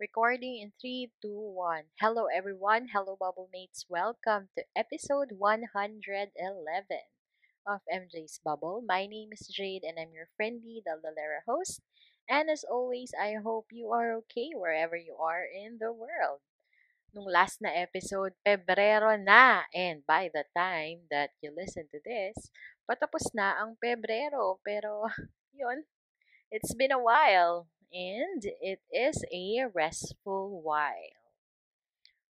Recording in 3, 2, 1. Hello, everyone. Hello, Bubble Mates. Welcome to episode 111 of MJ's Bubble. My name is Jade, and I'm your friendly Daldalera host. And as always, I hope you are okay wherever you are in the world. Nung last na episode, Pebrero na. And by the time that you listen to this, patapos na ang Pebrero. Pero, yun, it's been a while. And it is a restful while.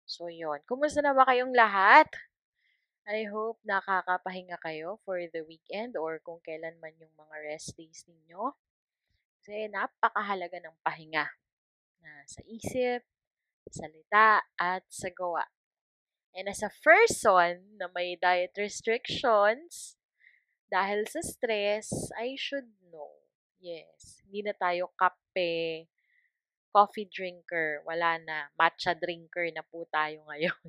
So, yun. Kumusta na ba kayong lahat? I hope nakakapahinga kayo for the weekend or kung kailan man yung mga rest days ninyo. Kasi napakahalaga ng pahinga na sa isip, salita, at sa gawa. And as a person na may diet restrictions, dahil sa stress, I should know. Yes, hindi na tayo kape, coffee drinker, wala na. Matcha drinker na po tayo ngayon.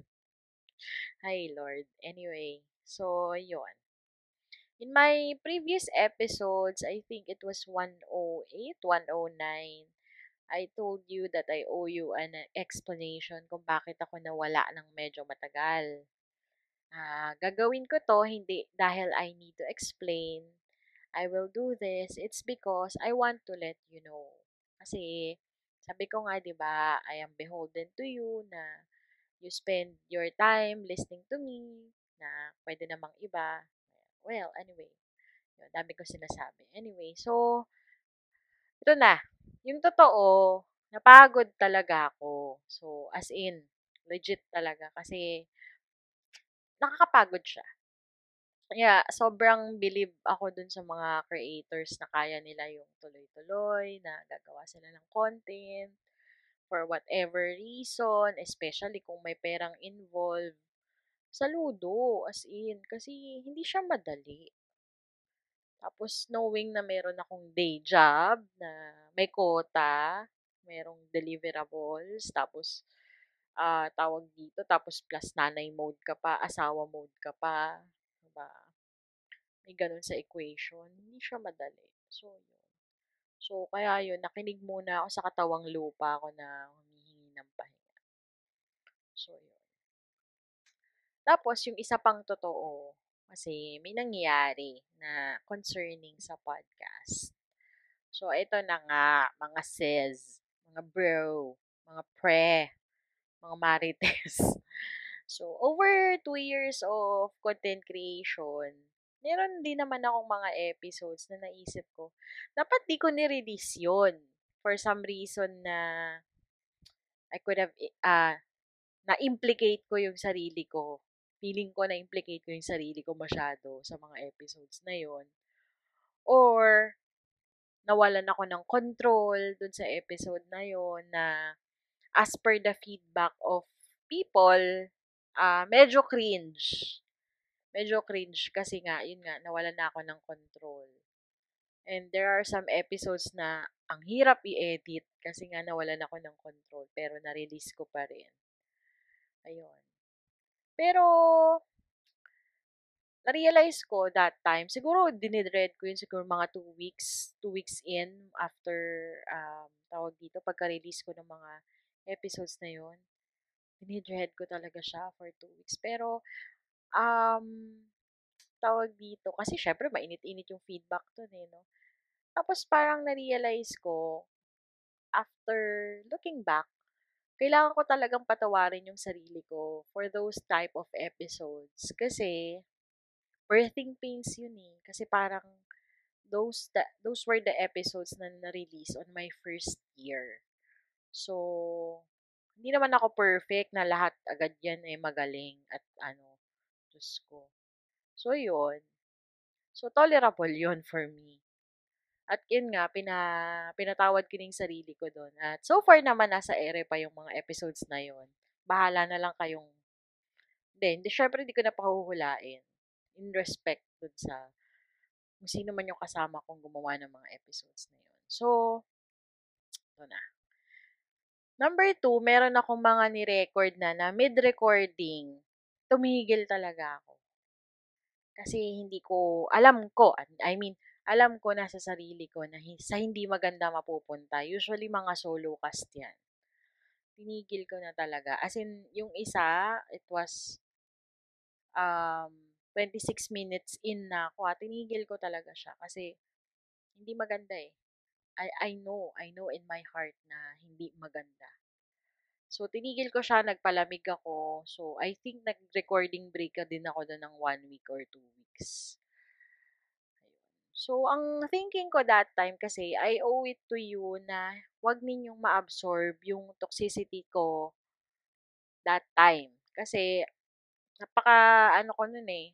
Hi, Lord. Anyway, so, yon. In my previous episodes, I think it was 108, 109, I told you that I owe you an explanation kung bakit ako nawala ng medyo matagal. Uh, gagawin ko to hindi dahil I need to explain. I will do this. It's because I want to let you know. Kasi, sabi ko nga, di ba, I am beholden to you na you spend your time listening to me na pwede namang iba. Well, anyway, dami ko sinasabi. Anyway, so, ito na. Yung totoo, napagod talaga ako. So, as in, legit talaga. Kasi, nakakapagod siya. Kaya sobrang believe ako dun sa mga creators na kaya nila yung tuloy-tuloy, na gagawa sila ng content for whatever reason, especially kung may perang involved. Saludo, as in, kasi hindi siya madali. Tapos, knowing na meron akong day job, na may quota, merong deliverables, tapos, uh, tawag dito, tapos plus nanay mode ka pa, asawa mode ka pa, ba? May ganun sa equation. Hindi siya madali. So, yun. So, kaya yun, nakinig muna ako sa katawang lupa ako na humihingi ng pahinga. So, yun. Tapos, yung isa pang totoo, kasi may nangyayari na concerning sa podcast. So, ito na nga, mga sis, mga bro, mga pre, mga marites. So, over two years of content creation, meron din naman akong mga episodes na naisip ko, dapat di ko ni-release yun. For some reason na I could have, uh, na-implicate ko yung sarili ko. Feeling ko na-implicate ko yung sarili ko masyado sa mga episodes na yon Or, nawalan ako ng control dun sa episode na yon na as per the feedback of people, uh, medyo cringe. Medyo cringe kasi nga, yun nga, nawalan na ako ng control. And there are some episodes na ang hirap i-edit kasi nga nawalan ako ng control pero na-release ko pa rin. Ayun. Pero, na-realize ko that time, siguro dinidread ko yun siguro mga two weeks, two weeks in after, um, tawag dito, pagka-release ko ng mga episodes na yun dinidread ko talaga siya for two weeks. Pero, um, tawag dito, kasi syempre mainit-init yung feedback dun eh, no? Tapos parang na-realize ko, after looking back, kailangan ko talagang patawarin yung sarili ko for those type of episodes. Kasi, birthing pains yun eh. Kasi parang, those, the, those were the episodes na na-release on my first year. So, hindi naman ako perfect na lahat agad yan ay magaling at ano, Diyos ko. So, yun. So, tolerable yun for me. At yun nga, pina, pinatawad ko yung sarili ko doon. At so far naman, nasa ere pa yung mga episodes na yun. Bahala na lang kayong Hindi, hindi syempre hindi ko na pahuhulain. In respect dun sa kung sino man yung kasama kong gumawa ng mga episodes na yun. So, ito na. Number two, meron akong mga ni-record na na mid-recording, tumigil talaga ako. Kasi hindi ko, alam ko, I mean, alam ko na sa sarili ko na sa hindi maganda mapupunta. Usually, mga solo cast yan. Tinigil ko na talaga. As in, yung isa, it was um, 26 minutes in na ako. Ah, tinigil ko talaga siya kasi hindi maganda eh. I, I know, I know in my heart na hindi maganda. So, tinigil ko siya, nagpalamig ako. So, I think nag-recording break ka din ako doon ng one week or two weeks. So, ang thinking ko that time kasi, I owe it to you na wag ninyong ma-absorb yung toxicity ko that time. Kasi, napaka, ano ko nun eh,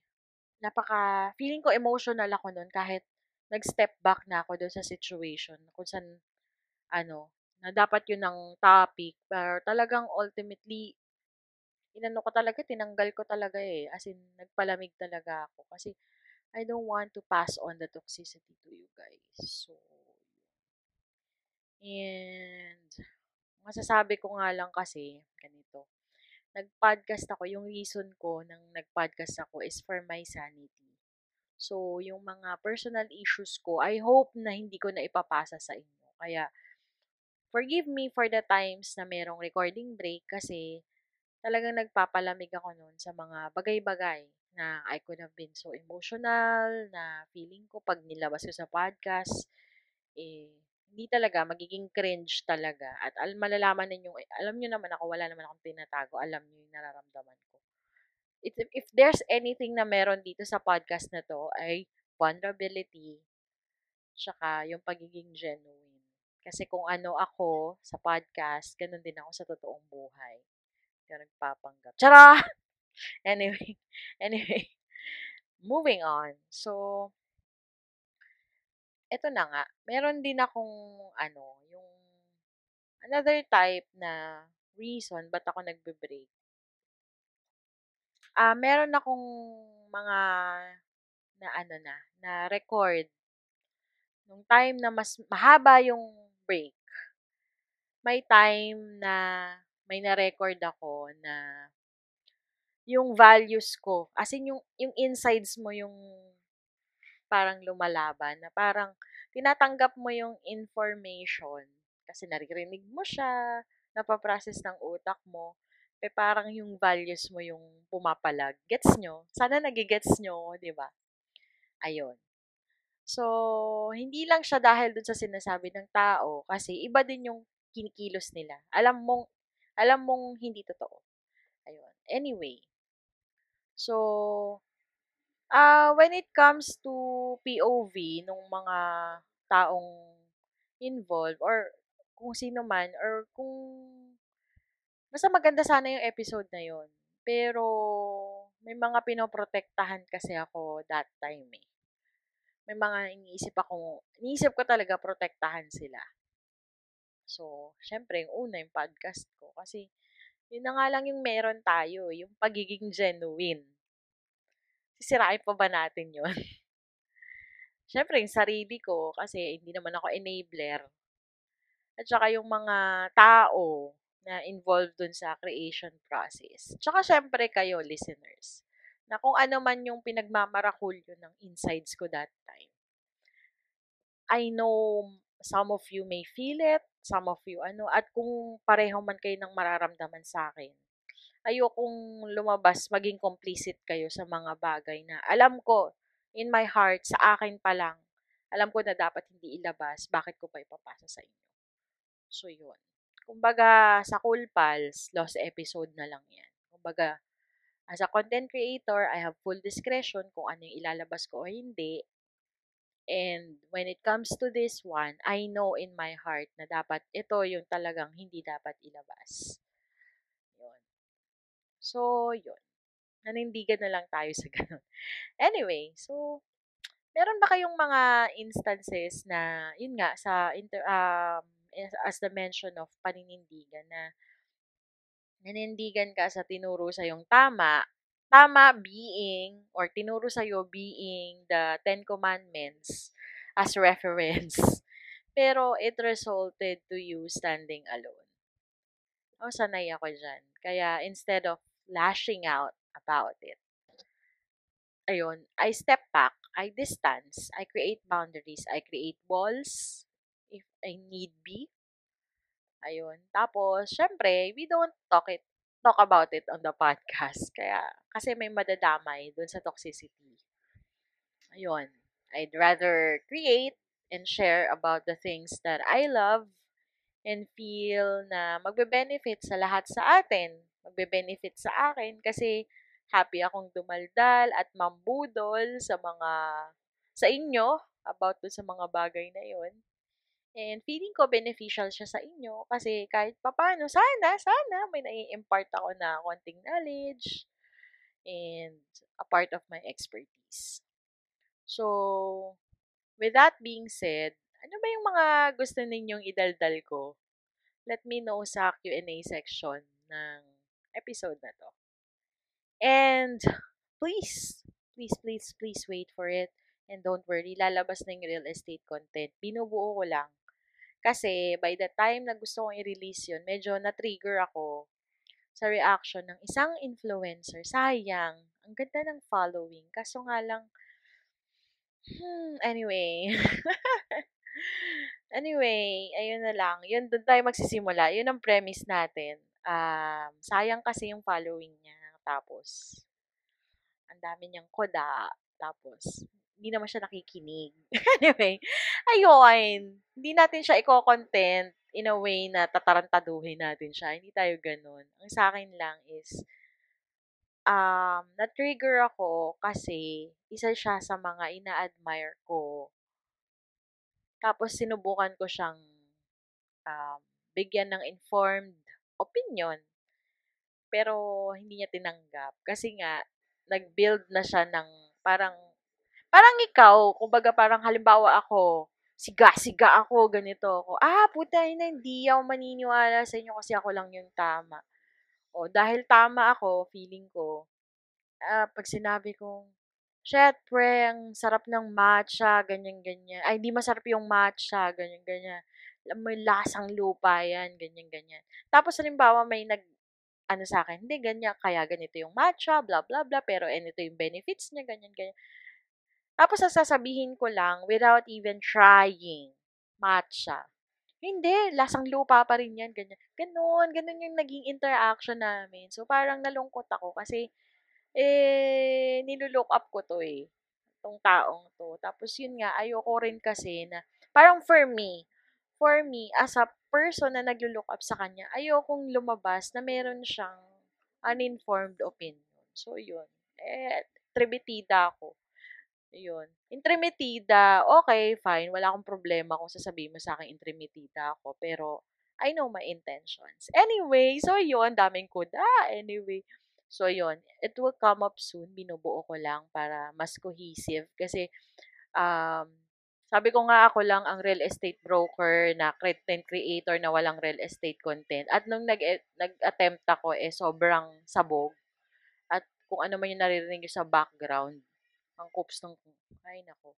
napaka, feeling ko emotional ako nun kahit nag-step back na ako doon sa situation kung saan, ano, na dapat yun ang topic. Pero talagang ultimately, inano ko talaga, tinanggal ko talaga eh. As in, nagpalamig talaga ako. Kasi, I don't want to pass on the toxicity to you guys. So, and, masasabi ko nga lang kasi, ganito, nag-podcast ako, yung reason ko nang nag-podcast ako is for my sanity. So, yung mga personal issues ko, I hope na hindi ko na ipapasa sa inyo. Kaya, forgive me for the times na merong recording break kasi talagang nagpapalamig ako noon sa mga bagay-bagay na I could have been so emotional, na feeling ko pag nilabas ko sa podcast, eh, hindi talaga, magiging cringe talaga. At al malalaman ninyo, eh, alam nyo naman ako, wala naman akong tinatago, alam nyo yung nararamdaman ko. If, if there's anything na meron dito sa podcast na to, ay vulnerability, tsaka yung pagiging genuine. Kasi kung ano ako sa podcast, ganun din ako sa totoong buhay. Kaya nagpapanggap. Tara! anyway, anyway, moving on. So, eto na nga. Meron din akong, ano, yung another type na reason ba't ako nagbe-break. Ah, meron akong mga na ano na, na record nung time na mas mahaba yung break. May time na may na-record ako na yung values ko, as in yung, yung insides mo yung parang lumalaban, na parang tinatanggap mo yung information kasi naririnig mo siya, napaprocess ng utak mo, eh parang yung values mo yung pumapalag. Gets nyo? Sana nagigets nyo, di ba? Ayun. So, hindi lang siya dahil dun sa sinasabi ng tao kasi iba din yung kinikilos nila. Alam mong, alam mong hindi totoo. Ayun. Anyway. So, uh, when it comes to POV ng mga taong involved or kung sino man or kung basta maganda sana yung episode na yon pero may mga pinoprotektahan kasi ako that time eh may mga iniisip ako, iniisip ko talaga protektahan sila. So, syempre, yung una, yung podcast ko. Kasi, yun na nga lang yung meron tayo, yung pagiging genuine. Sisirain pa ba natin yun? syempre, yung sarili ko, kasi hindi naman ako enabler. At saka yung mga tao na involved dun sa creation process. Tsaka syempre kayo, listeners na kung ano man yung pinagmamarakulyo ng insides ko that time. I know some of you may feel it, some of you ano, at kung pareho man kayo ng mararamdaman sa akin, ayokong lumabas, maging complicit kayo sa mga bagay na alam ko, in my heart, sa akin pa lang, alam ko na dapat hindi ilabas, bakit ko pa ipapasa sa inyo. So, yun. Kumbaga, sa Cool Pals, lost episode na lang yan. Kumbaga, As a content creator, I have full discretion kung ano yung ilalabas ko o hindi. And when it comes to this one, I know in my heart na dapat ito yung talagang hindi dapat ilabas. Yun. So, yun. Nanindigan na lang tayo sa ganun. Anyway, so, meron ba kayong mga instances na, yun nga, sa, inter, um, as the mention of paninindigan na nanindigan ka sa tinuro sa yung tama, tama being or tinuro sa'yo being the Ten Commandments as reference. Pero it resulted to you standing alone. Oh, sanay ako dyan. Kaya instead of lashing out about it, ayun, I step back, I distance, I create boundaries, I create walls I need be. Ayun. Tapos, syempre, we don't talk it talk about it on the podcast. Kaya, kasi may madadamay dun sa toxicity. Ayun. I'd rather create and share about the things that I love and feel na magbe-benefit sa lahat sa atin. Magbe-benefit sa akin kasi happy akong dumaldal at mambudol sa mga sa inyo about dun sa mga bagay na yon. And feeling ko beneficial siya sa inyo kasi kahit papano, sana, sana may nai-impart ako na konting knowledge and a part of my expertise. So, with that being said, ano ba yung mga gusto ninyong idaldal ko? Let me know sa Q&A section ng episode na to. And please, please, please, please wait for it. And don't worry, lalabas na yung real estate content. Binubuo ko lang. Kasi by the time na gusto kong i-release yun, medyo na-trigger ako sa reaction ng isang influencer. Sayang, ang ganda ng following. Kaso nga lang, hmm, anyway. anyway, ayun na lang. Yun, doon tayo magsisimula. Yun ang premise natin. Um, sayang kasi yung following niya. Tapos, ang dami niyang koda. Tapos, hindi naman siya nakikinig. anyway, ayun, hindi natin siya i-content in a way na tatarantaduhin natin siya. Hindi tayo ganun. Ang sa akin lang is, um, na-trigger ako kasi isa siya sa mga ina-admire ko. Tapos sinubukan ko siyang um, bigyan ng informed opinion. Pero hindi niya tinanggap. Kasi nga, nag-build na siya ng parang Parang ikaw, kumbaga parang halimbawa ako, siga-siga ako, ganito ako. Ah, puta na, hindi ako maniniwala sa inyo kasi ako lang yung tama. O, dahil tama ako, feeling ko, ah, pag sinabi kong, shit, pre, ang sarap ng matcha, ganyan-ganyan. Ay, hindi masarap yung matcha, ganyan-ganyan. May lasang lupa yan, ganyan-ganyan. Tapos, halimbawa, may nag, ano sa akin, hindi, ganyan, kaya ganito yung matcha, blah, blah, blah, pero ito yung benefits niya, ganyan-ganyan. Tapos sasabihin ko lang without even trying. Matcha. Hindi, lasang lupa pa rin yan, ganyan. Ganon, ganon yung naging interaction namin. So, parang nalungkot ako kasi, eh, nilulook up ko to eh. Itong taong to. Tapos, yun nga, ayoko rin kasi na, parang for me, for me, as a person na naglo-look up sa kanya, ayokong lumabas na meron siyang uninformed opinion. So, yun. Eh, tribitida ako. Yun. Intrimitida, okay, fine. Wala akong problema kung sasabihin mo sa akin intrimitida ako. Pero, I know my intentions. Anyway, so yun, daming kuda. Anyway, so yun, it will come up soon. Binubuo ko lang para mas cohesive. Kasi, um, sabi ko nga ako lang ang real estate broker na content creator na walang real estate content. At nung nag, nag-attempt ako, eh, sobrang sabog. At kung ano man yung naririnig sa background, ang coops ng ay nako.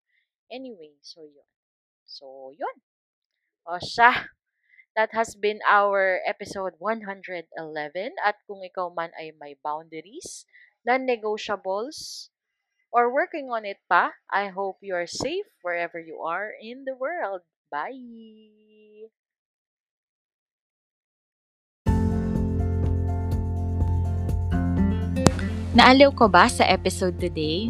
Anyway, so yun. So yun. O siya. That has been our episode 111 at kung ikaw man ay may boundaries, non-negotiables, or working on it pa, I hope you are safe wherever you are in the world. Bye! Naaliw ko ba sa episode today?